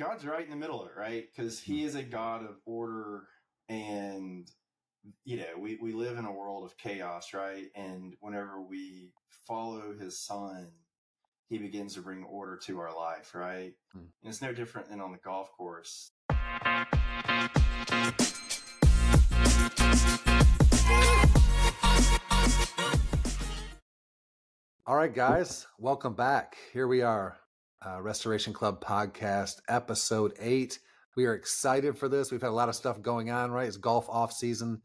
God's right in the middle of it, right? Because He is a God of order, and you know, we we live in a world of chaos, right? And whenever we follow His Son, He begins to bring order to our life, right? Hmm. And it's no different than on the golf course. All right, guys, welcome back. Here we are, uh, Restoration Club podcast, episode eight. We are excited for this. We've had a lot of stuff going on, right? It's golf off season,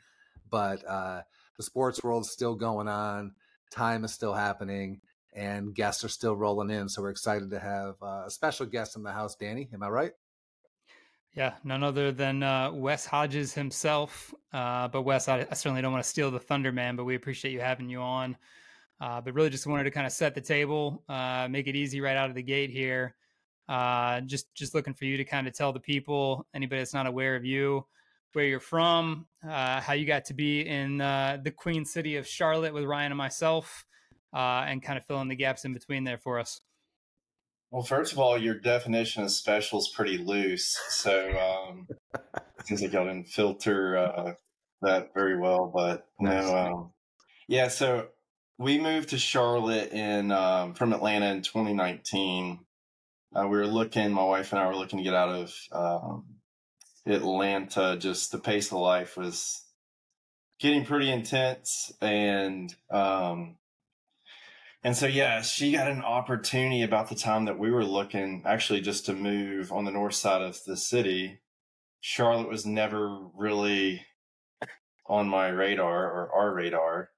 but uh, the sports world is still going on. Time is still happening, and guests are still rolling in. So we're excited to have uh, a special guest in the house. Danny, am I right? Yeah, none other than uh, Wes Hodges himself. Uh, but Wes, I, I, certainly don't want to steal the thunder, man. But we appreciate you having you on. Uh, but really just wanted to kind of set the table, uh, make it easy right out of the gate here. Uh, just just looking for you to kind of tell the people, anybody that's not aware of you, where you're from, uh, how you got to be in uh, the Queen City of Charlotte with Ryan and myself, uh, and kind of fill in the gaps in between there for us. Well, first of all, your definition of special is pretty loose, so um, it seems like y'all didn't filter that very well. But no, um, yeah. So we moved to Charlotte in um, from Atlanta in 2019. Uh, we were looking, my wife and I were looking to get out of um, Atlanta. Just the pace of life was getting pretty intense, and um, and so yeah, she got an opportunity about the time that we were looking, actually, just to move on the north side of the city. Charlotte was never really on my radar or our radar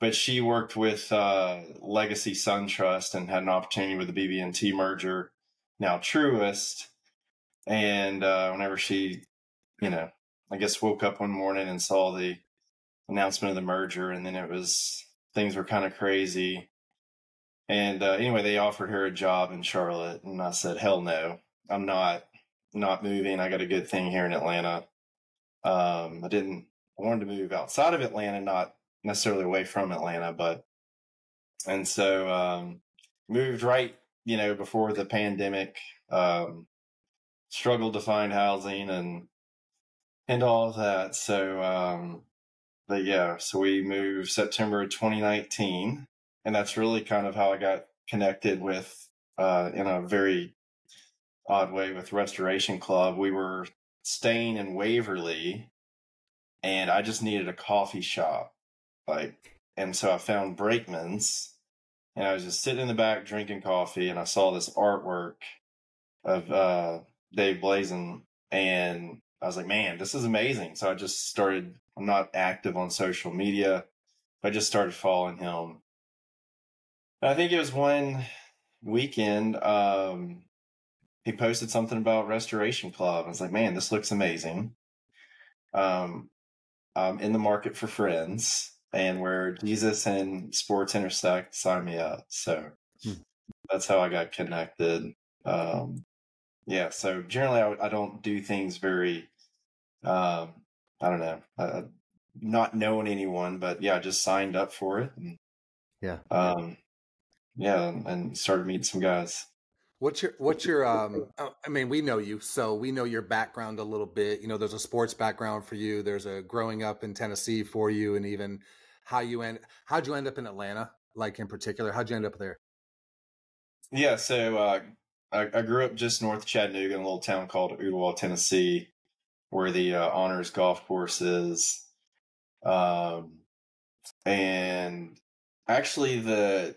but she worked with uh, Legacy SunTrust and had an opportunity with the BB&T merger, now Truist. And uh, whenever she, you know, I guess woke up one morning and saw the announcement of the merger, and then it was things were kind of crazy. And uh, anyway, they offered her a job in Charlotte, and I said, "Hell no, I'm not not moving. I got a good thing here in Atlanta." Um, I didn't. I wanted to move outside of Atlanta, not necessarily away from Atlanta, but and so um, moved right, you know, before the pandemic. Um, struggled to find housing and and all of that. So, um, but yeah, so we moved September 2019, and that's really kind of how I got connected with, uh, in a very odd way, with Restoration Club. We were staying in Waverly, and I just needed a coffee shop like, and so I found Brakeman's and I was just sitting in the back drinking coffee and I saw this artwork of uh, Dave Blazin and I was like, man, this is amazing. So I just started, I'm not active on social media. But I just started following him. I think it was one weekend, um, he posted something about Restoration Club. I was like, man, this looks amazing. Um, I'm in the market for friends and where Jesus and sports intersect, sign me up. So hmm. that's how I got connected. Um, yeah. So generally, I, I, don't do things very, um, I don't know, uh, not knowing anyone, but yeah, I just signed up for it. And, yeah. Um, yeah, and started meeting some guys. What's your what's your um oh, I mean we know you so we know your background a little bit you know there's a sports background for you there's a growing up in Tennessee for you and even how you end how'd you end up in Atlanta like in particular? How'd you end up there? Yeah so uh, I, I, grew up just north of Chattanooga in a little town called Ooltewah Tennessee where the uh, honors golf course is um and actually the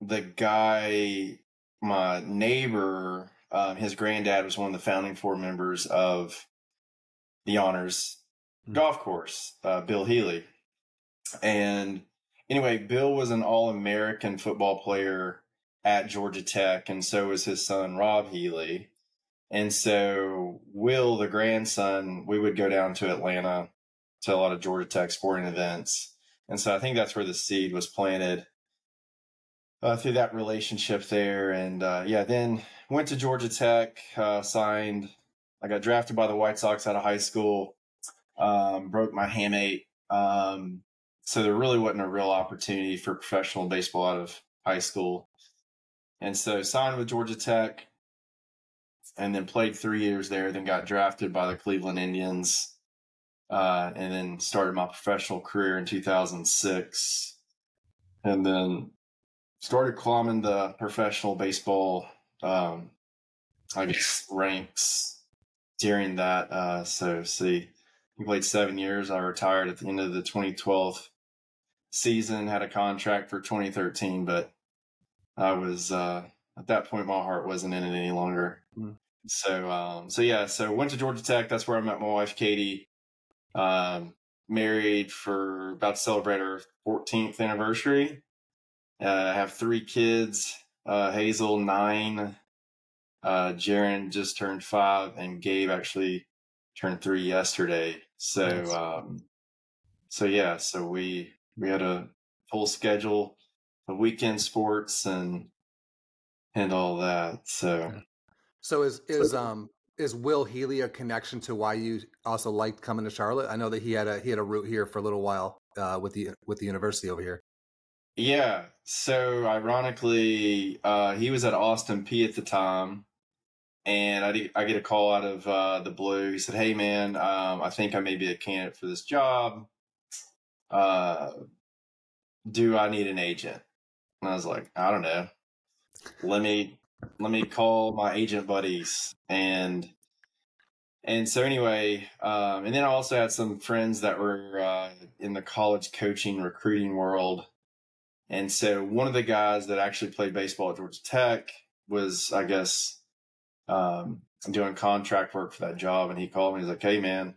the guy my neighbor um, his granddad was one of the founding four members of the honors mm-hmm. golf course uh, bill healy and anyway, Bill was an All American football player at Georgia Tech, and so was his son Rob Healy. And so Will, the grandson, we would go down to Atlanta to a lot of Georgia Tech sporting events. And so I think that's where the seed was planted uh, through that relationship there. And uh, yeah, then went to Georgia Tech, uh, signed. I got drafted by the White Sox out of high school, um, broke my hamate, um, so there really wasn't a real opportunity for professional baseball out of high school. And so signed with Georgia Tech. and then played three years there. Then got drafted by the Cleveland Indians, uh, and then started my professional career in 2006, and then started climbing the professional baseball, um, I guess ranks during that. Uh, so see, he played seven years. I retired at the end of the 2012 season. Had a contract for 2013, but I was uh, at that point my heart wasn't in it any longer. Mm. So um, so yeah, so went to Georgia Tech. That's where I met my wife Katie. Um, married for about to celebrate our 14th anniversary. Uh, I have three kids. Uh, Hazel nine. Uh, Jaron just turned five, and Gabe actually turned three yesterday. So nice. um, so yeah, so we we had a full schedule of weekend sports and and all that. So so is is um is Will Healy a connection to why you also liked coming to Charlotte? I know that he had a he had a route here for a little while uh, with the with the university over here. Yeah. So ironically, uh, he was at Austin Peay at the time, and I, I get a call out of uh, the blue. He said, "Hey, man, um, I think I may be a candidate for this job. Uh, do I need an agent?" And I was like, "I don't know. Let me let me call my agent buddies." And and so anyway, um, and then I also had some friends that were uh, in the college coaching recruiting world. And so one of the guys that actually played baseball at Georgia Tech was, I guess, um, doing contract work for that job, and he called me. He's like, "Hey, man,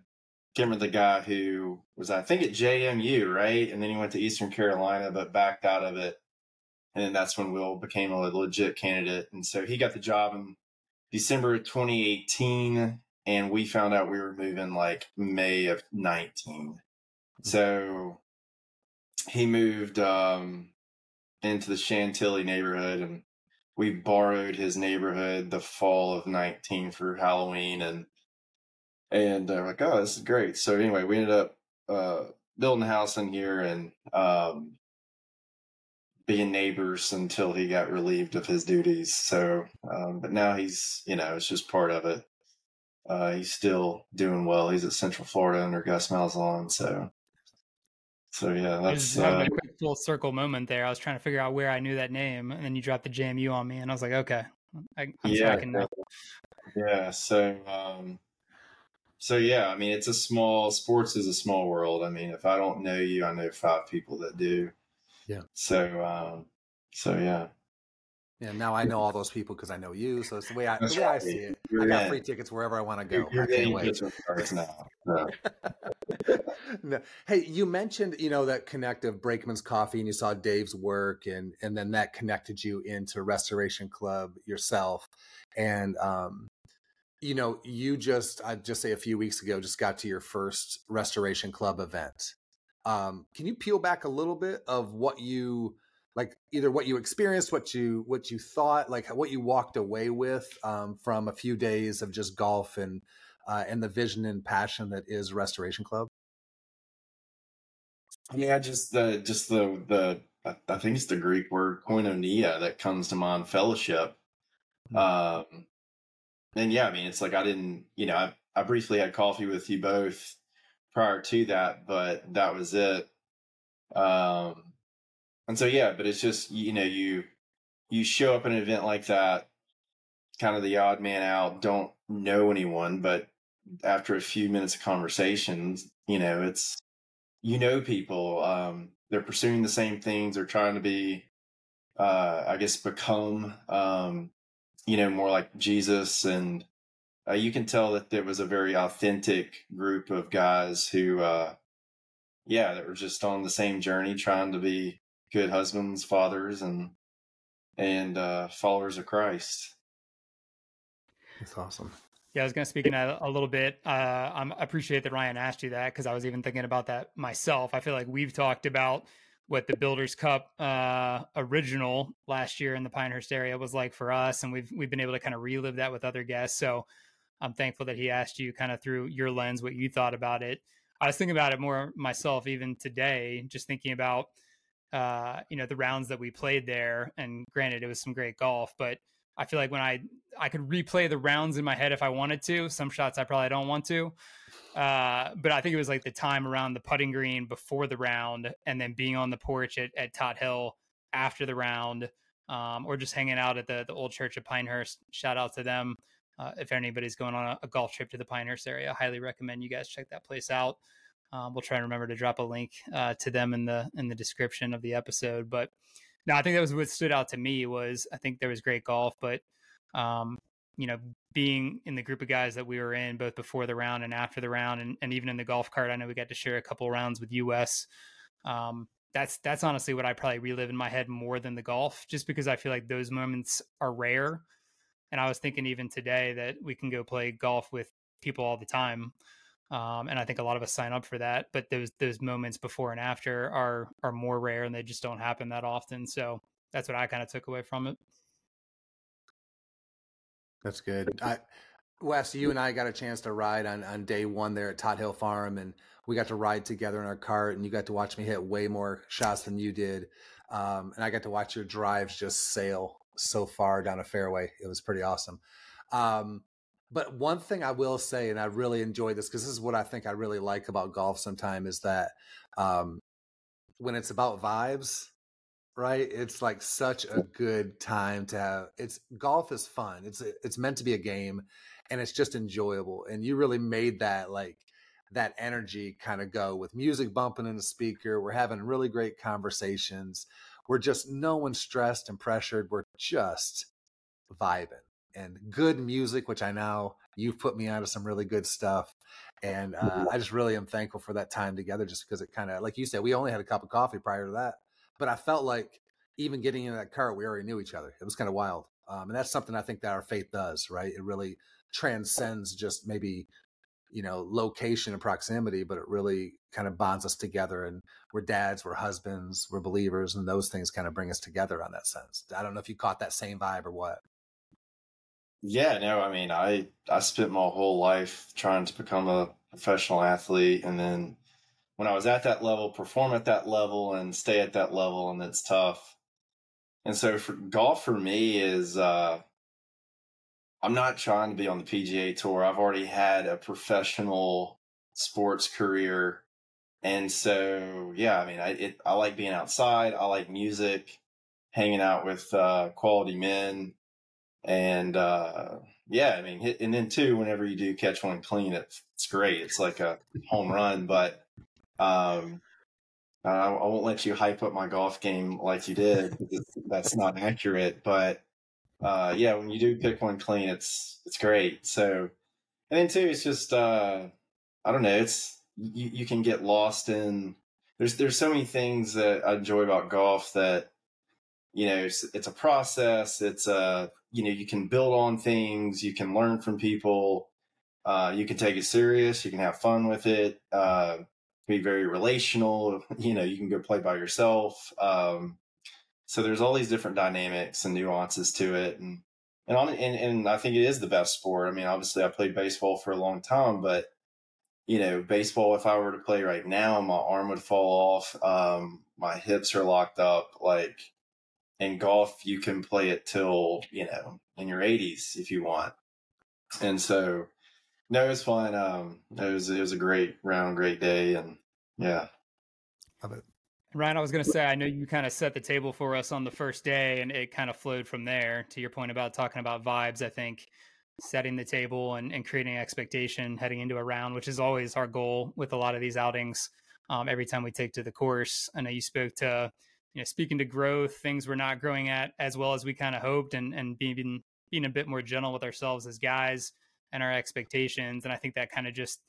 can't remember the guy who was, I think, at JMU, right? And then he went to Eastern Carolina, but backed out of it. And then that's when Will became a legit candidate. And so he got the job in December of 2018, and we found out we were moving like May of 19. So he moved um, into the Chantilly neighborhood, and we borrowed his neighborhood the fall of 19 for Halloween and and uh, like, oh, this is great. So anyway, we ended up uh, building a house in here and um, being neighbors until he got relieved of his duties. So, um, but now he's, you know, it's just part of it. Uh, he's still doing well. He's at Central Florida under Gus Malzahn. So so yeah, that's uh, a quick full circle moment there. I was trying to figure out where I knew that name, and then you dropped the JMU on me, and I was like, okay, I, am yeah, tracking now. Yeah. So, um, so yeah, I mean, it's a small sports is a small world. I mean, if I don't know you, I know five people that do. Yeah. So, um, so yeah. Yeah, now I know all those people because I know you. So it's the way I, the way I see it. You're I got in. free tickets wherever I want to go. You're I can't wait. now. No. no. Hey, you mentioned you know that connective Brakeman's Coffee, and you saw Dave's work, and and then that connected you into Restoration Club yourself, and um, you know, you just I just say a few weeks ago just got to your first Restoration Club event. Um, can you peel back a little bit of what you like either what you experienced what you what you thought like what you walked away with um, from a few days of just golf and uh, and the vision and passion that is restoration club yeah just the just the the i think it's the greek word koinonia that comes to mind fellowship mm-hmm. um and yeah i mean it's like i didn't you know I, I briefly had coffee with you both prior to that but that was it um and so yeah, but it's just you know you you show up at an event like that, kind of the odd man out, don't know anyone, but after a few minutes of conversations, you know it's you know people. Um, they're pursuing the same things. They're trying to be, uh, I guess, become, um, you know, more like Jesus, and uh, you can tell that there was a very authentic group of guys who, uh, yeah, that were just on the same journey, trying to be good husbands, fathers, and and uh, followers of Christ. That's awesome. Yeah, I was going to speak in that a little bit. Uh, I appreciate that Ryan asked you that because I was even thinking about that myself. I feel like we've talked about what the Builders Cup uh, original last year in the Pinehurst area was like for us, and we've we've been able to kind of relive that with other guests. So I'm thankful that he asked you kind of through your lens what you thought about it. I was thinking about it more myself even today, just thinking about uh, you know, the rounds that we played there. And granted, it was some great golf, but I feel like when I I could replay the rounds in my head if I wanted to. Some shots I probably don't want to. Uh, but I think it was like the time around the putting green before the round, and then being on the porch at, at Tot Hill after the round, um, or just hanging out at the the old church of Pinehurst. Shout out to them. Uh, if anybody's going on a, a, golf trip to the Pinehurst area, I highly recommend you guys check that place out. Um, we'll try and remember to drop a link uh, to them in the in the description of the episode. But no, I think that was what stood out to me was I think there was great golf, but um, you know, being in the group of guys that we were in both before the round and after the round, and, and even in the golf cart, I know we got to share a couple rounds with US. Um, that's that's honestly what I probably relive in my head more than the golf, just because I feel like those moments are rare. And I was thinking even today that we can go play golf with people all the time. Um, and I think a lot of us sign up for that. But those those moments before and after are are more rare, and they just don't happen that often. So that's what I kind of took away from it. That's good. I, Wes, you and I got a chance to ride on on day one there at Tot Hill Farm, and we got to ride together in our cart, and you got to watch me hit way more shots than you did, um, and I got to watch your drives just sail so far down a fairway. It was pretty awesome. Um, but one thing I will say, and I really enjoy this because this is what I think I really like about golf. Sometimes is that um, when it's about vibes, right? It's like such a good time to have. It's golf is fun. It's it's meant to be a game, and it's just enjoyable. And you really made that like that energy kind of go with music bumping in the speaker. We're having really great conversations. We're just no one's stressed and pressured. We're just vibing and good music, which I know you've put me onto some really good stuff. And uh. I just really am thankful for that time together, just because it kind of, like you said, we only had a cup of coffee prior to that, but I felt like even getting in that car, we already knew each other. It was kind of wild. Um, and that's something I think that our faith does, right? It really transcends just maybe, you know, location and proximity, but it really kind of bonds us together. And we're dads, we're husbands, we're believers, and those things kind of bring us together on that sense. I don't know if you caught that same vibe or what. Yeah, no, I mean, I I spent my whole life trying to become a professional athlete, and then when I was at that level, perform at that level, and stay at that level, and it's tough. And so, for golf for me is, uh, I'm not trying to be on the PGA Tour. I've already had a professional sports career, and so yeah, I mean, I it, I like being outside. I like music, hanging out with uh, quality men and uh, yeah, I mean, and then too, whenever you do catch one clean, it's, it's great. It's like a home run. But um, I, I, won't let you hype up my golf game like you did. That's not accurate. But uh, yeah, when you do pick one clean, it's it's great. So and then too, it's just uh, I don't know. It's you, you can get lost in. There's there's so many things that I enjoy about golf that you know it's, it's a process. It's a you know you can build on things you can learn from people uh, you can take it serious you can have fun with it uh, be very relational you know you can go play by yourself um, so there's all these different dynamics and nuances to it and and, on, and and I think it is the best sport. I mean, obviously, I played baseball for a long time, but you know, baseball. If I were to play right now, my arm would fall off. Um, my hips are locked up. Like in golf you can play it till you know in your 80s if you want and so no it was fun um it was it was a great round great day and yeah love it Ryan, I was going to say, I know you kind of set the table for us on the first day, and it kind of flowed from there. To your point about talking about vibes, I think setting the table and, and creating expectation heading into a round, which is always our goal with a lot of these outings. Um, every time we take to the course, I know you spoke to you know, speaking to growth, things we're not growing at as well as we kind of hoped, and and being being a bit more gentle with ourselves as guys and our expectations. And I think that kind of just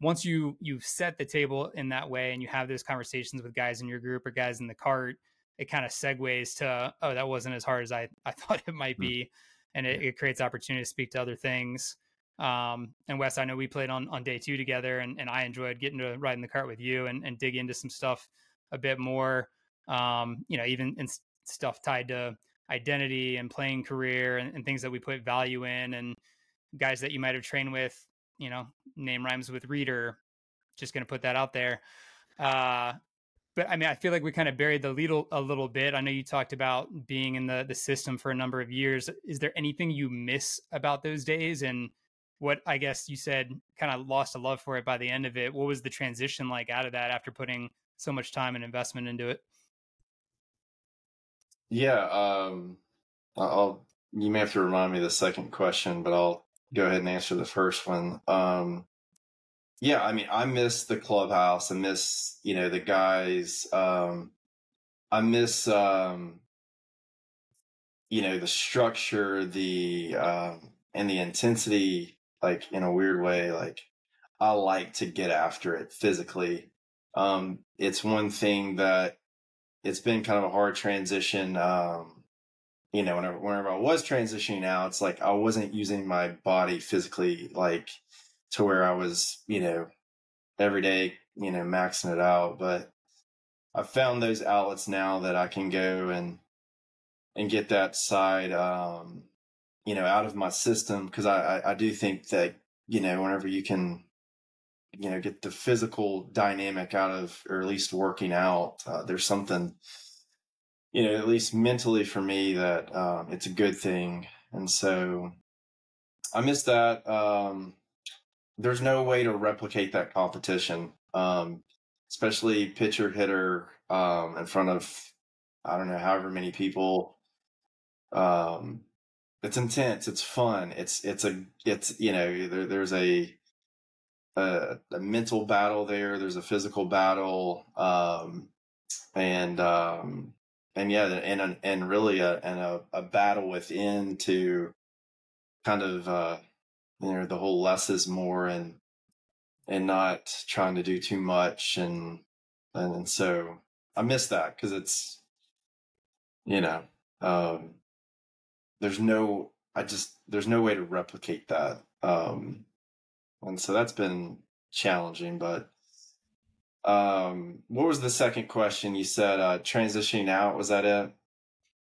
once you you've set the table in that way and you have those conversations with guys in your group or guys in the cart, it kind of segues to oh that wasn't as hard as I I thought it might hmm. be, mm-hmm. and it, it, creates opportunity to speak to other things. Um, and Wes, I know we played on on day two together, and, and I enjoyed getting to ride in the cart with you and, and dig into some stuff a bit more um, you know, even in stuff tied to identity and playing career and, and, things that we put value in and guys that you might have trained with, you know, name rhymes with reader, just going to put that out there. Uh, but I mean, I feel like we kind of buried the lead a little bit. I know you talked about being in the the system for a number of years. Is there anything you miss about those days? And what I guess you said kind of lost a love for it by the end of it. What was the transition like out of that after putting so much time and investment into it? Yeah, um, I'll. You may have to remind me the second question, but I'll go ahead and answer the first one. Um, yeah, I mean, I miss the clubhouse. I miss, you know, the guys. Um, I miss, um, you know, the structure, the um, and the intensity. Like in a weird way, like I like to get after it physically. Um, it's one thing that it's been kind of a hard transition. Um, you know, whenever whenever I was transitioning out, it's like I wasn't using my body physically, like to where I was, you know, every day, you know, maxing it out. But I've found those outlets now that I can go and and get that side, um, you know, out of my system because I, I I do think that you know whenever you can you know get the physical dynamic out of or at least working out uh, there's something you know at least mentally for me that um, it's a good thing and so i miss that um, there's no way to replicate that competition, um, especially pitcher hitter um, in front of I don't know however many people. Um, it's intense. It's fun. It's it's a it's you know there, there's a, a, a mental battle there. There's a physical battle, um, and um, and yeah, and and really a and a, a battle within to kind of uh, you know the whole less is more and and not trying to do too much and and, and so i miss that because it's you know um there's no i just there's no way to replicate that um and so that's been challenging but um what was the second question you said uh transitioning out was that it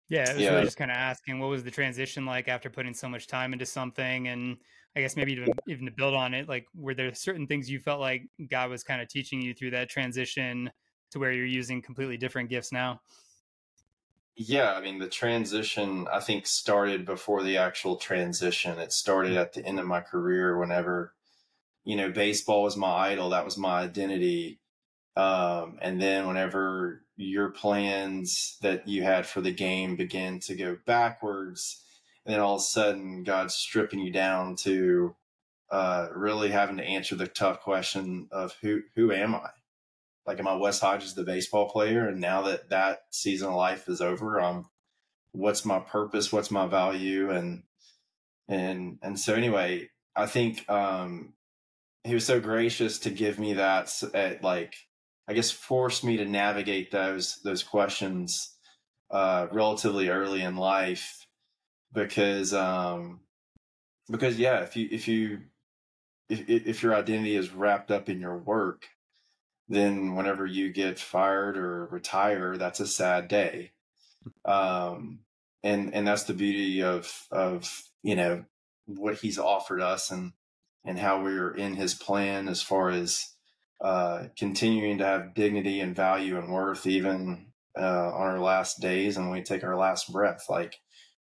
yeah, it was yeah. really just kind of asking what was the transition like after putting so much time into something and I guess maybe even even to build on it, like were there certain things you felt like God was kind of teaching you through that transition to where you're using completely different gifts now? Yeah, I mean the transition I think started before the actual transition. It started at the end of my career whenever you know baseball was my idol, that was my identity. Um, and then whenever your plans that you had for the game begin to go backwards, and then all of a sudden God's stripping you down to uh, really having to answer the tough question of who who am I? Like, am I Wes Hodges, the baseball player? And now that that season of life is over, um, what's my purpose? What's my value? And and and so anyway, I think um, he was so gracious to give me that at like I guess forced me to navigate those those questions uh, relatively early in life because um because yeah if you if you if, if your identity is wrapped up in your work then whenever you get fired or retire that's a sad day. Um and and that's the beauty of of you know what he's offered us and and how we're in his plan as far as uh continuing to have dignity and value and worth even uh on our last days and when we take our last breath like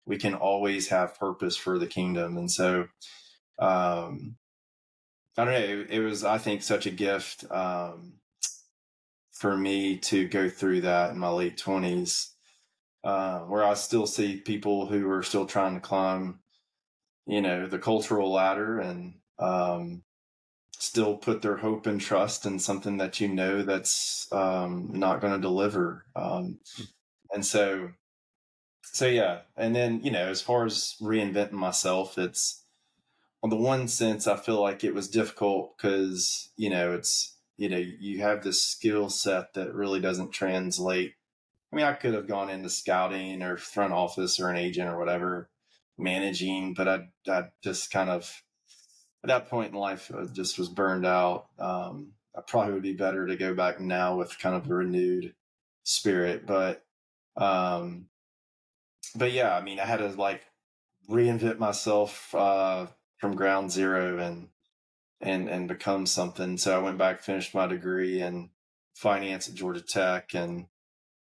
we can always have purpose for the kingdom. And so, um, I don't know. It, it was, I think, such a gift um, for me to go through that in my late twenties, uh, where I still see people who are still trying to climb, you know, the cultural ladder and um, still put their hope and trust in something that you know that's um, not going to deliver. Um, and so so yeah, and then you know, as far as reinventing myself, it's on the one sense I feel like it was difficult because you know it's you know you have this skill set that really doesn't translate. I mean, I could have gone into scouting or front office or an agent or whatever, managing, but I I just kind of at that point in life I just was burned out. Um, I probably would be better to go back now with kind of a renewed spirit, but um, but yeah, I mean, I had to like reinvent myself uh, from ground zero and and and become something. So I went back, finished my degree, in finance at Georgia Tech and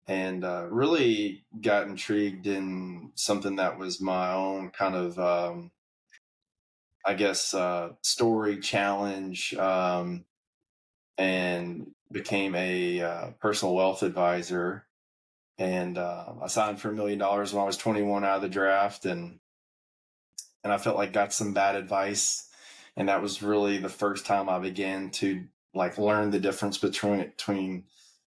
and uh, really got intrigued in something that was my own kind of um, I guess uh, story challenge um, and became a uh, personal wealth advisor and uh, I signed for a million dollars when I was 21 out of the draft and and I felt like got some bad advice and that was really the first time I began to like learn the difference between between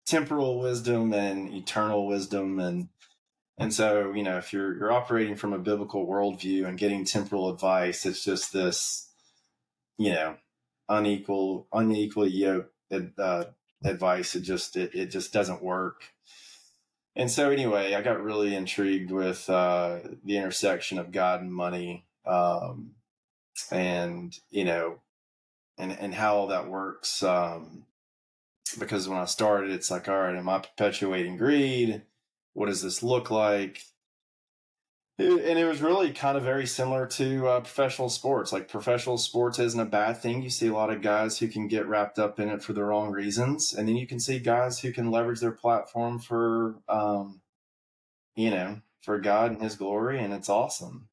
temporal wisdom and eternal wisdom and and so you know if you're you're operating from a biblical worldview and getting temporal advice it's just this you know unequal unequal yoked uh, advice. It just it, it just doesn't work. And so anyway i got really intrigued with uh, the intersection of god and money um, and you know and and how all that works um, because when i started it's like all right am i perpetuating greed what does this look like and it was really kind of very similar to uh, professional sports. Like professional sports isn't a bad thing. You see a lot of guys who can get wrapped up in it for the wrong reasons, and then you can see guys who can leverage their platform for, um, you know, for God and His glory, and it's awesome.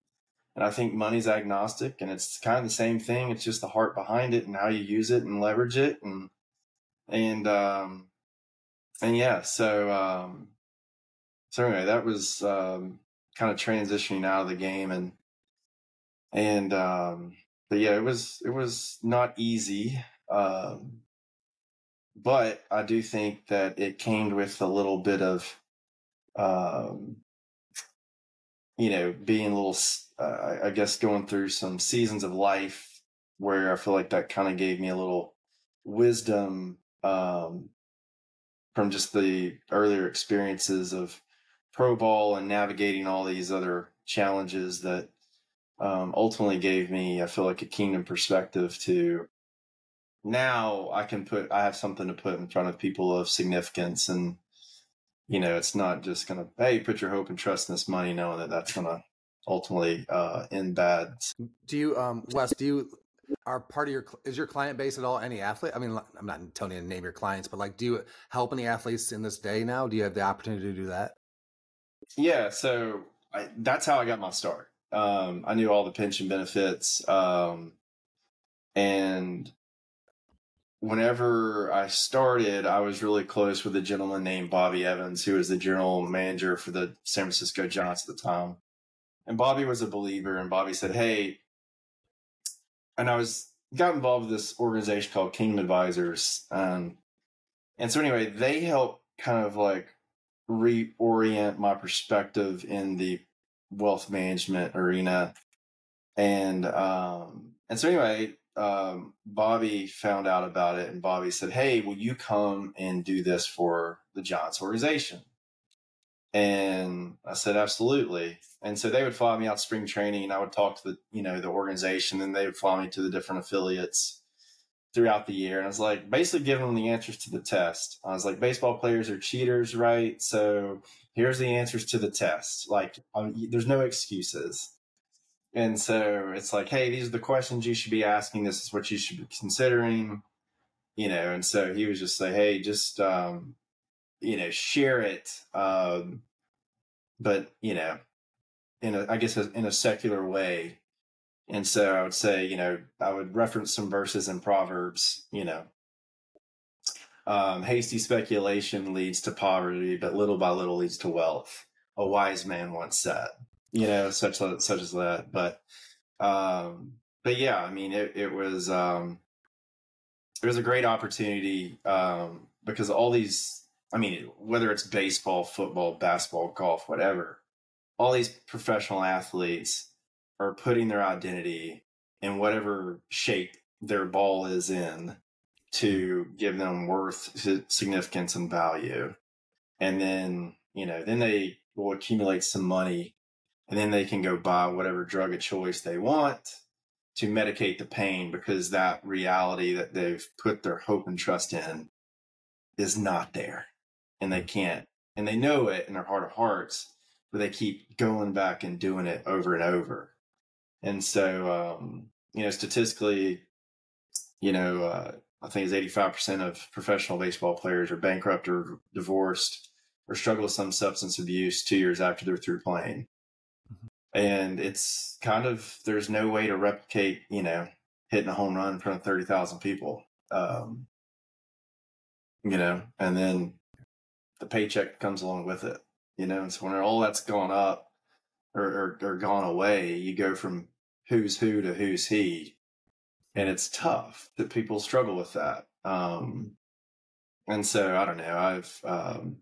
And I think money's agnostic, and it's kind of the same thing. It's just the heart behind it and how you use it and leverage it, and and um, and yeah. So um, so anyway, that was um kind of transitioning out of the game and and um but yeah it was it was not easy um but i do think that it came with a little bit of um you know being a little uh, i guess going through some seasons of life where i feel like that kind of gave me a little wisdom um from just the earlier experiences of pro ball and navigating all these other challenges that um, ultimately gave me, I feel like, a kingdom perspective to now I can put, I have something to put in front of people of significance. And, you know, it's not just going to, hey, put your hope and trust in this money, knowing that that's going to ultimately uh, end bad. Do you, um, Wes, do you, are part of your is your client base at all any athlete i mean i'm not telling you to name your clients but like do you help any athletes in this day now do you have the opportunity to do that yeah, so I, that's how I got my start. Um, I knew all the pension benefits, um, and whenever I started, I was really close with a gentleman named Bobby Evans, who was the general manager for the San Francisco Giants at the time. And Bobby was a believer, and Bobby said, "Hey," and I was got involved with this organization called Kingdom Advisors, um, and so anyway, they help kind of like reorient my perspective in the wealth management arena. And um, and so anyway, um, Bobby found out about it, and Bobby said, "Hey, will you come and do this for the Giants organization?" And I said, "Absolutely." And so they would fly me out spring training, and I would talk to the you know the organization, and they would fly me to the different affiliates throughout the year. And I was like, basically giving them the answers to the test. I was like, baseball players are cheaters, right? So here's the answers to the test. Like, um, there's no excuses. And so it's like, hey, these are the questions you should be asking. This is what you should be considering, you know. And so he was just like, hey, just, um, you know, share it. Um, but, you know, in a, I guess, in a secular way, and so I would say, you know, I would reference some verses in Proverbs, you know, um, hasty speculation leads to poverty, but little by little leads to wealth. A wise man once said, you know, such such as that. But, um, but yeah, I mean, it, it was um, it was a great opportunity um, because all these, I mean, whether it's baseball, football, basketball, golf, whatever, all these professional athletes are putting their identity in whatever shape their ball is in to give them worth, significance, and value. And then, you know, then they will accumulate some money and then they can go buy whatever drug of choice they want to medicate the pain because that reality that they've put their hope and trust in is not there. And they can't, and they know it in their heart of hearts, but they keep going back and doing it over and over. And so, um, you know, statistically, you know, uh, I think it's 85% of professional baseball players are bankrupt or divorced or struggle with some substance abuse two years after they're through playing. Mm-hmm. And it's kind of, there's no way to replicate, you know, hitting a home run in front of 30,000 people. Um, you know, and then the paycheck comes along with it, you know, and so when all that's gone up or, or, or gone away, you go from who's who to who's he and it's tough that people struggle with that. Um, and so I don't know. I've um,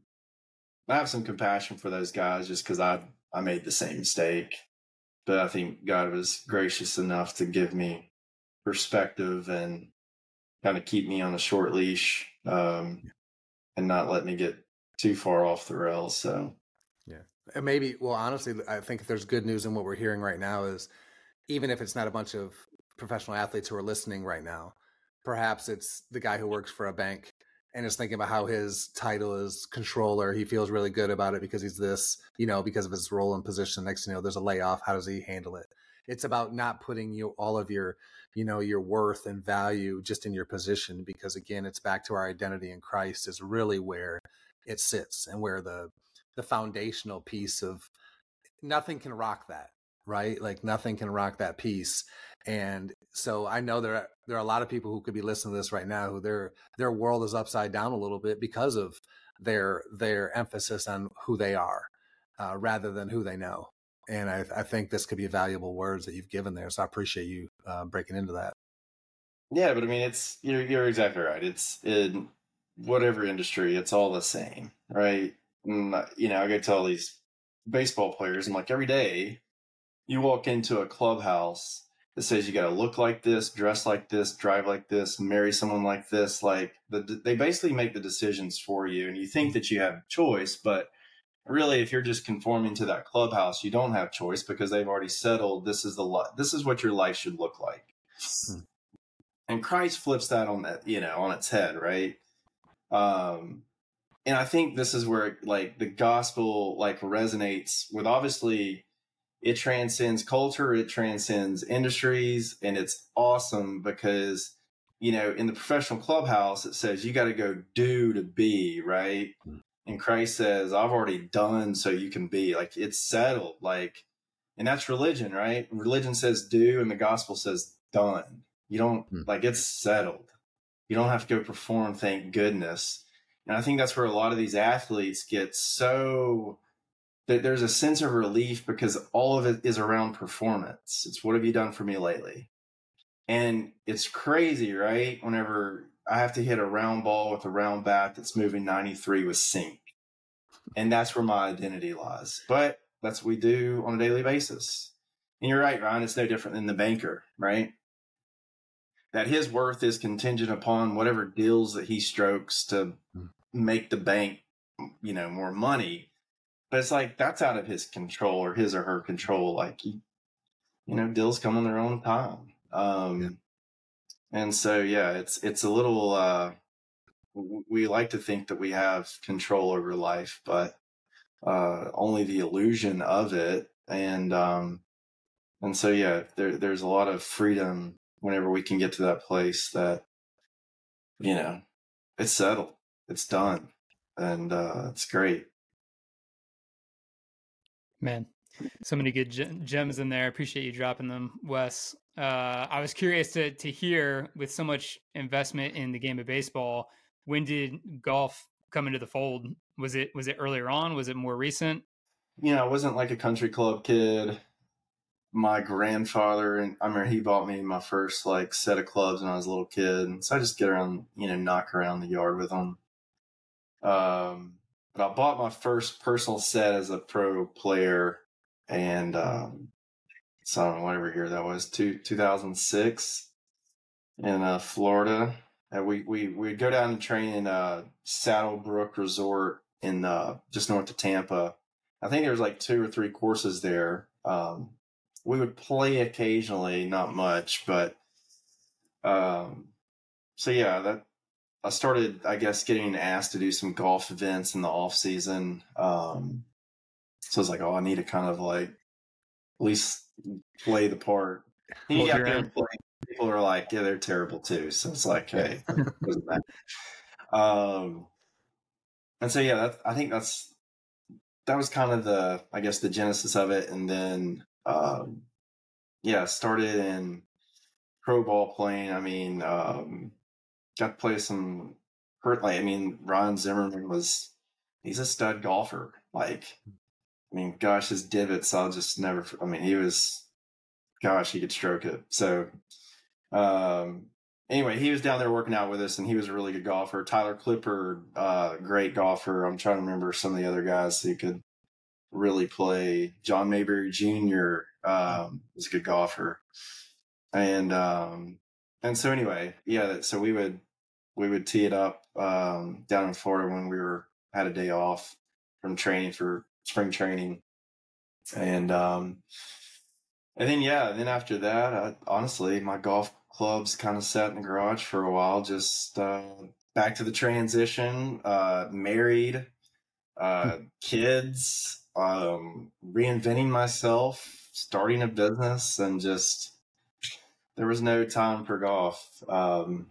I have some compassion for those guys just because I I made the same mistake, but I think God was gracious enough to give me perspective and kind of keep me on a short leash um, and not let me get too far off the rails. So and maybe well, honestly, I think there's good news in what we're hearing right now is even if it's not a bunch of professional athletes who are listening right now. Perhaps it's the guy who works for a bank and is thinking about how his title is controller. He feels really good about it because he's this, you know, because of his role and position. Next, you know, there's a layoff. How does he handle it? It's about not putting you all of your, you know, your worth and value just in your position because again, it's back to our identity in Christ is really where it sits and where the the foundational piece of nothing can rock that right? Like nothing can rock that piece. And so I know there are, there are a lot of people who could be listening to this right now who their their world is upside down a little bit because of their their emphasis on who they are uh, rather than who they know. And I, I, think this could be valuable words that you've given there. So I appreciate you uh, breaking into that. Yeah, but I mean, it's you're you're exactly right. It's in whatever industry, it's all the same, right? And, you know, I go tell these baseball players, I'm like, every day you walk into a clubhouse that says you got to look like this, dress like this, drive like this, marry someone like this. Like the, they basically make the decisions for you, and you think that you have choice, but really, if you're just conforming to that clubhouse, you don't have choice because they've already settled this is the this is what your life should look like. Hmm. And Christ flips that on that you know on its head, right? Um, and I think this is where like the gospel like resonates with obviously it transcends culture, it transcends industries, and it's awesome because you know in the professional clubhouse it says you got to go do to be right, mm. and Christ says I've already done so you can be like it's settled like, and that's religion, right? Religion says do, and the gospel says done. You don't mm. like it's settled. You don't have to go perform. Thank goodness. And I think that's where a lot of these athletes get so there's a sense of relief because all of it is around performance. It's what have you done for me lately? And it's crazy, right? Whenever I have to hit a round ball with a round bat that's moving 93 with sink. And that's where my identity lies. But that's what we do on a daily basis. And you're right, Ryan, it's no different than the banker, right? That his worth is contingent upon whatever deals that he strokes to hmm. make the bank, you know, more money but it's like that's out of his control or his or her control. Like he, you know, deals come on their own time. Um, yeah. And so, yeah, it's it's a little. Uh, we like to think that we have control over life, but uh, only the illusion of it. And um, and so, yeah, there, there's a lot of freedom whenever we can get to that place that you know it's settled, it's done, and uh, it's great. Man, so many good gems in there. Appreciate you dropping them, Wes. Uh, I was curious to to hear with so much investment in the game of baseball. When did golf come into the fold? Was it was it earlier on? Was it more recent? You know, I wasn't like a country club kid. My grandfather and I remember he bought me my first like set of clubs when I was a little kid, so I just get around, you know, knock around the yard with them. Um, but I bought my first personal set as a pro player, and um, so I don't know whatever year that was, two two thousand six, in uh, Florida. And we we we'd go down and train in uh, Saddlebrook Resort in uh, just north of Tampa. I think there was like two or three courses there. Um, we would play occasionally, not much, but um, so yeah, that I started, I guess, getting asked to do some golf events in the off season. Um, so I was like, oh, I need to kind of like at least play the part. You got there play. people are like, yeah, they're terrible too. So it's like, hey. Um, and so yeah, that, I think that's that was kind of the I guess the genesis of it, and then um, yeah, started in pro ball playing. I mean, um, got to play some hurt. Like I mean, Ryan Zimmerman was he's a stud golfer. Like, I mean, gosh, his divots I'll just never. I mean, he was gosh, he could stroke it. So, um, anyway, he was down there working out with us, and he was a really good golfer. Tyler Clippard, uh, great golfer. I'm trying to remember some of the other guys who could really play. John Mayberry Jr. Um, was a good golfer, and um, and so anyway, yeah. So we would we would tee it up um, down in Florida when we were had a day off from training for spring training, and um, and then yeah, then after that, I, honestly, my golf clubs kind of sat in the garage for a while. Just uh, back to the transition. Uh, married, uh, kids, um, reinventing myself, starting a business, and just there was no time for golf. Um,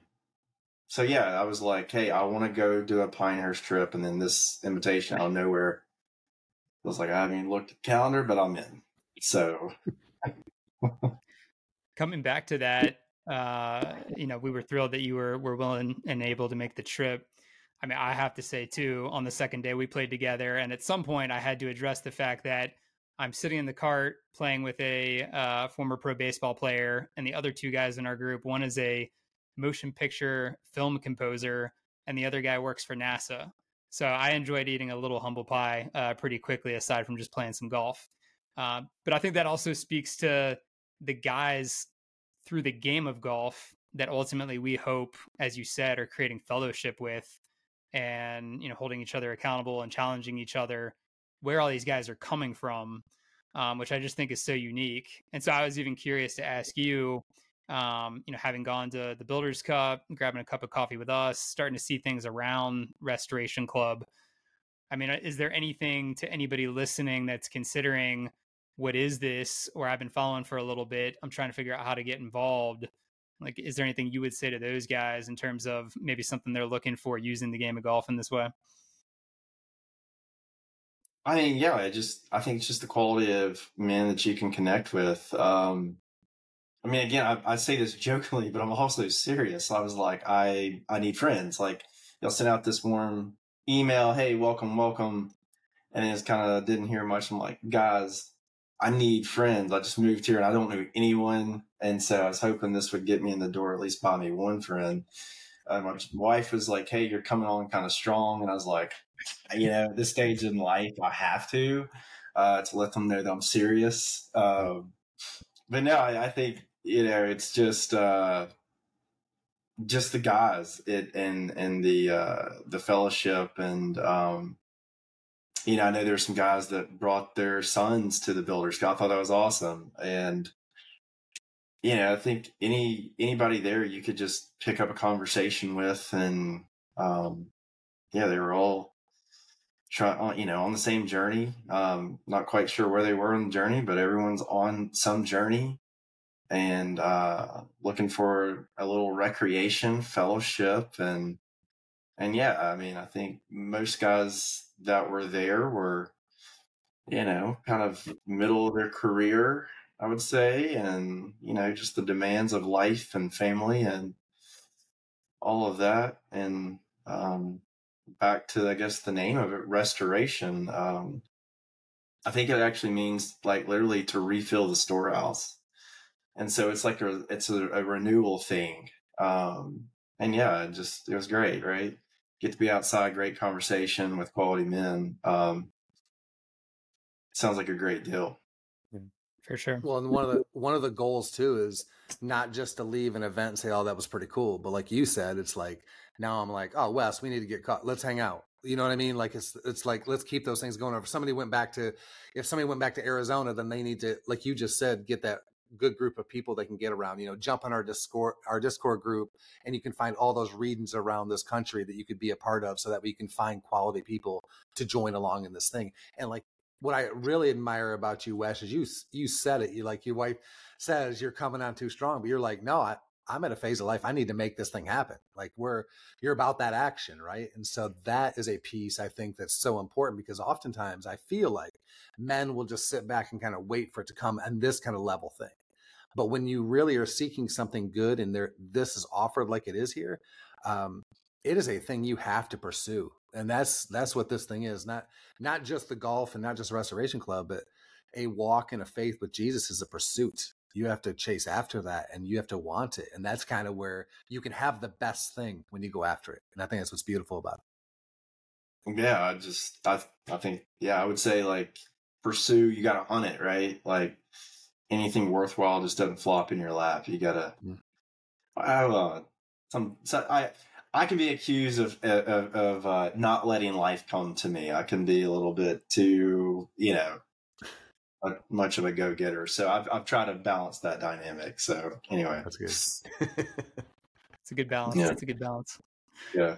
so yeah, I was like, hey, I want to go do a Pinehurst trip, and then this invitation out of nowhere. I was like, I haven't even looked at the calendar, but I'm in. So coming back to that, uh, you know, we were thrilled that you were were willing and able to make the trip. I mean, I have to say too, on the second day we played together, and at some point I had to address the fact that I'm sitting in the cart playing with a uh, former pro baseball player, and the other two guys in our group. One is a motion picture film composer, and the other guy works for NASA. So I enjoyed eating a little humble pie uh, pretty quickly, aside from just playing some golf. Uh, but I think that also speaks to the guys through the game of golf that ultimately we hope, as you said, are creating fellowship with and you know holding each other accountable and challenging each other where all these guys are coming from um, which i just think is so unique. And so i was even curious to ask you um, you know having gone to the builders cup grabbing a cup of coffee with us starting to see things around restoration club i mean is there anything to anybody listening that's considering what is this? or i've been following for a little bit. I'm trying to figure out how to get involved like, is there anything you would say to those guys in terms of maybe something they're looking for using the game of golf in this way? I mean, yeah, I just I think it's just the quality of men that you can connect with. Um, I mean, again, I, I say this jokingly, but I'm also serious. I was like, I I need friends. Like, they'll send out this warm email, "Hey, welcome, welcome," and it's kind of didn't hear much. I'm like, guys, I need friends. I just moved here and I don't know anyone. And so I was hoping this would get me in the door, at least buy me one friend. Uh, my wife was like, Hey, you're coming on kind of strong. And I was like, you know, this stage in life, I have to, uh, to let them know that I'm serious. Uh, but no, I, I, think, you know, it's just, uh, just the guys it and, and the, uh, the fellowship and, um, you know, I know there's some guys that brought their sons to the Builders. I thought that was awesome, and you know, I think any anybody there you could just pick up a conversation with, and um, yeah, they were all trying, you know, on the same journey. Um, not quite sure where they were on the journey, but everyone's on some journey and uh, looking for a little recreation, fellowship, and and yeah, I mean, I think most guys that were there were, you know, kind of middle of their career, I would say, and, you know, just the demands of life and family and all of that. And um, back to, I guess, the name of it, restoration. Um, I think it actually means like literally to refill the storehouse. And so it's like a, it's a, a renewal thing. Um, and yeah, it just, it was great, right? Get to be outside, great conversation with quality men. Um, sounds like a great deal. For sure. Well, and one of the one of the goals too is not just to leave an event and say, "Oh, that was pretty cool," but like you said, it's like now I'm like, "Oh, Wes, we need to get caught. Let's hang out." You know what I mean? Like it's it's like let's keep those things going. If somebody went back to if somebody went back to Arizona, then they need to, like you just said, get that good group of people they can get around. You know, jump on our Discord our Discord group, and you can find all those readings around this country that you could be a part of, so that we can find quality people to join along in this thing. And like what I really admire about you, Wes, is you you said it. You like your wife says you're coming on too strong, but you're like, no, I I'm at a phase of life I need to make this thing happen. Like we're you're about that action, right? And so that is a piece I think that's so important because oftentimes I feel like men will just sit back and kind of wait for it to come and this kind of level thing. But when you really are seeking something good and there this is offered like it is here, um, it is a thing you have to pursue. And that's that's what this thing is. Not not just the golf and not just the restoration club, but a walk in a faith with Jesus is a pursuit. You have to chase after that and you have to want it. And that's kind of where you can have the best thing when you go after it. And I think that's what's beautiful about it. Yeah, I just I I think yeah, I would say like pursue, you gotta hunt it, right? Like anything worthwhile just doesn't flop in your lap. You gotta mm. I have uh, some so I I can be accused of of, of uh, not letting life come to me. I can be a little bit too, you know, a, much of a go getter. So I've I've tried to balance that dynamic. So anyway, that's good. it's a good balance. Yeah. It's a good balance. Yeah.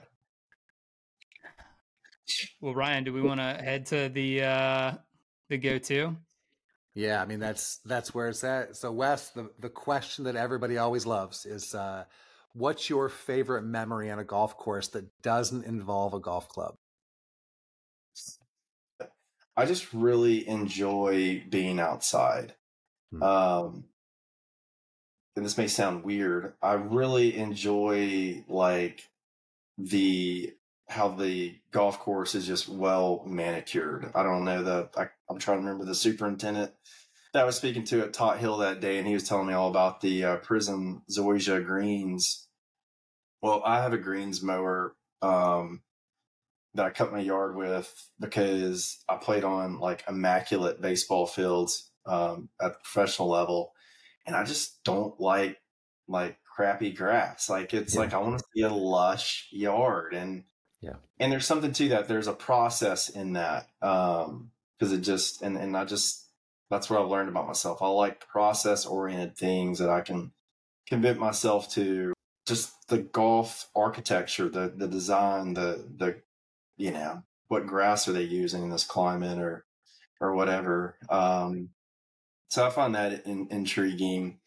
Well, Ryan, do we want to head to the uh the go to? Yeah, I mean that's that's where it's at. So Wes, the the question that everybody always loves is uh what's your favorite memory on a golf course that doesn't involve a golf club? I just really enjoy being outside. Hmm. Um, and this may sound weird. I really enjoy like the how the golf course is just well manicured. I don't know the I, am trying to remember the superintendent that I was speaking to at Tot Hill that day, and he was telling me all about the uh, Prizm Zoysia greens. Well, I have a greens mower um, that I cut my yard with because I played on like immaculate baseball fields um, at the professional level, and I just don't like like crappy grass. Like it's yeah. like I want to see a lush yard, and yeah, and there's something to that. There's a process in that because um, it just and and I just that's what I've learned about myself. I like process oriented things that I can commit myself to. Just the golf architecture, the the design, the the you know, what grass are they using in this climate or, or whatever. Um, so I find that in, intriguing.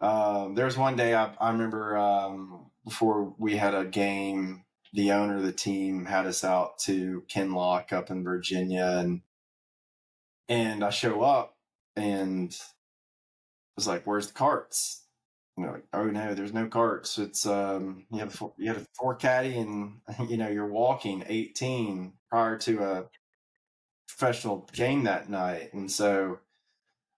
Um, there was one day I, I remember um, before we had a game, the owner of the team had us out to Kinloch up in Virginia, and and I show up and was like, "Where's the carts?" You know, like, oh no, there's no carts. It's um, you have a, you have a forecaddie, and you know you're walking 18 prior to a professional game that night, and so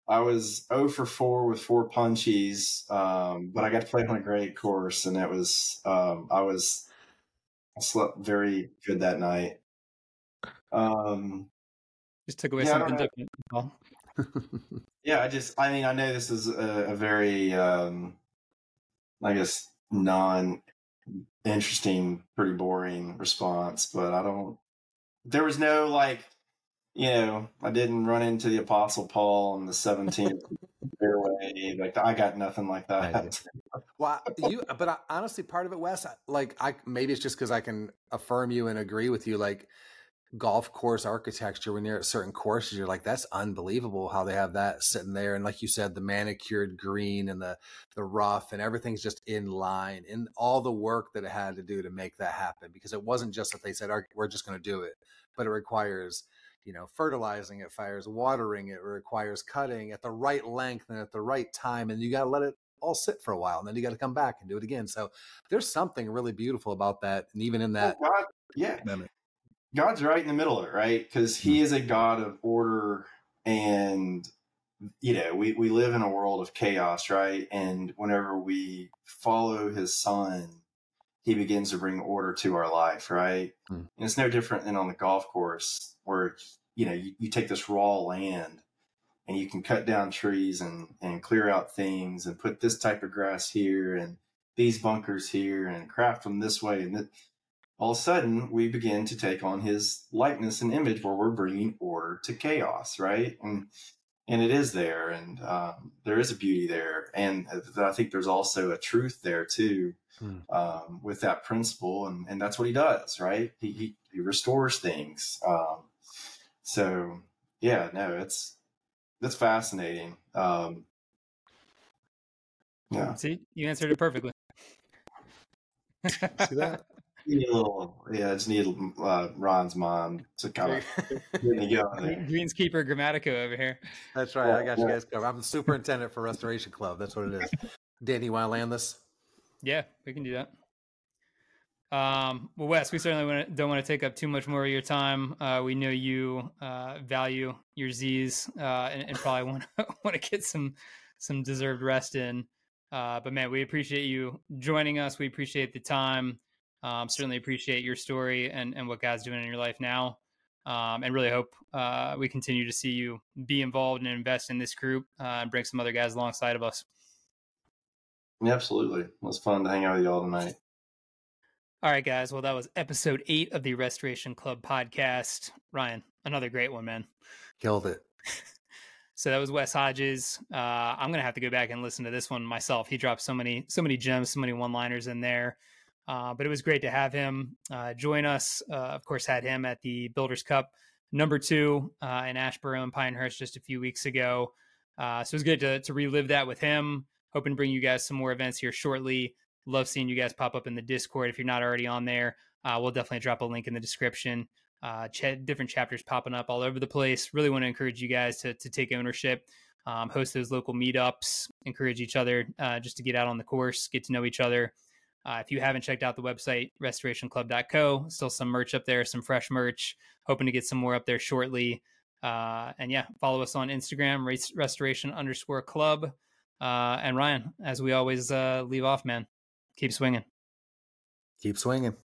I was 0 for 4 with four punchies, um, but I got to play on a great course, and it was um, I was I slept very good that night. Um, just took away yeah, something different. yeah, I just I mean I know this is a, a very um, I guess non interesting, pretty boring response, but I don't. There was no like, you know, I didn't run into the Apostle Paul in the 17th fairway. Like I got nothing like that. well, you, but I, honestly, part of it, Wes, like I maybe it's just because I can affirm you and agree with you. Like golf course architecture when you're at certain courses you're like that's unbelievable how they have that sitting there. And like you said the manicured green and the the rough and everything's just in line and all the work that it had to do to make that happen because it wasn't just that they said we're just going to do it but it requires you know fertilizing it fires watering it, requires cutting at the right length and at the right time and you got to let it all sit for a while and then you got to come back and do it again. So there's something really beautiful about that and even in oh that oh, yeah God's right in the middle of it, right? Because He is a God of order, and you know we we live in a world of chaos, right? And whenever we follow His Son, He begins to bring order to our life, right? Mm. And it's no different than on the golf course, where you know you, you take this raw land and you can cut down trees and and clear out things and put this type of grass here and these bunkers here and craft them this way and that all of a sudden we begin to take on his likeness and image where we're bringing order to chaos right and and it is there and um, there is a beauty there and i think there's also a truth there too hmm. um, with that principle and, and that's what he does right he, he, he restores things um, so yeah no it's it's fascinating um, Yeah. See, you answered it perfectly. See that? You need a little, yeah, I just need uh, Ron's mom to kind of get me going. Greenskeeper Grammatico over here. That's right. I got you guys covered. I'm the superintendent for Restoration Club. That's what it is. Danny, you want to land this? Yeah, we can do that. Um, well, Wes, we certainly wanna, don't want to take up too much more of your time. Uh, we know you uh, value your Z's uh, and, and, probably want to want to get some some deserved rest in. Uh, but man, we appreciate you joining us. We appreciate the time. Um, certainly appreciate your story and, and what God's doing in your life now. Um, and really hope uh, we continue to see you be involved and invest in this group uh, and bring some other guys alongside of us. Yeah, absolutely. It was fun to hang out with y'all tonight. All right, guys. Well, that was episode eight of the Restoration Club podcast. Ryan, another great one, man. Killed it. so that was Wes Hodges. Uh, I'm gonna have to go back and listen to this one myself. He dropped so many, so many gems, so many one-liners in there. Uh, but it was great to have him uh, join us. Uh, of course, had him at the Builders Cup number two uh, in Asheboro and Pinehurst just a few weeks ago. Uh, so it was good to, to relive that with him. Hoping to bring you guys some more events here shortly. Love seeing you guys pop up in the Discord. If you're not already on there, we'll definitely drop a link in the description. Ch- different chapters popping up all over the place. Really want to encourage you guys to, to take ownership. Um, host those local meetups, encourage each other just to get out on the course, get to know each other, uh, if you haven't checked out the website, restorationclub.co, still some merch up there, some fresh merch. Hoping to get some more up there shortly. Uh, and yeah, follow us on Instagram, restoration underscore club. Uh, and Ryan, as we always uh, leave off, man, keep swinging. Keep swinging.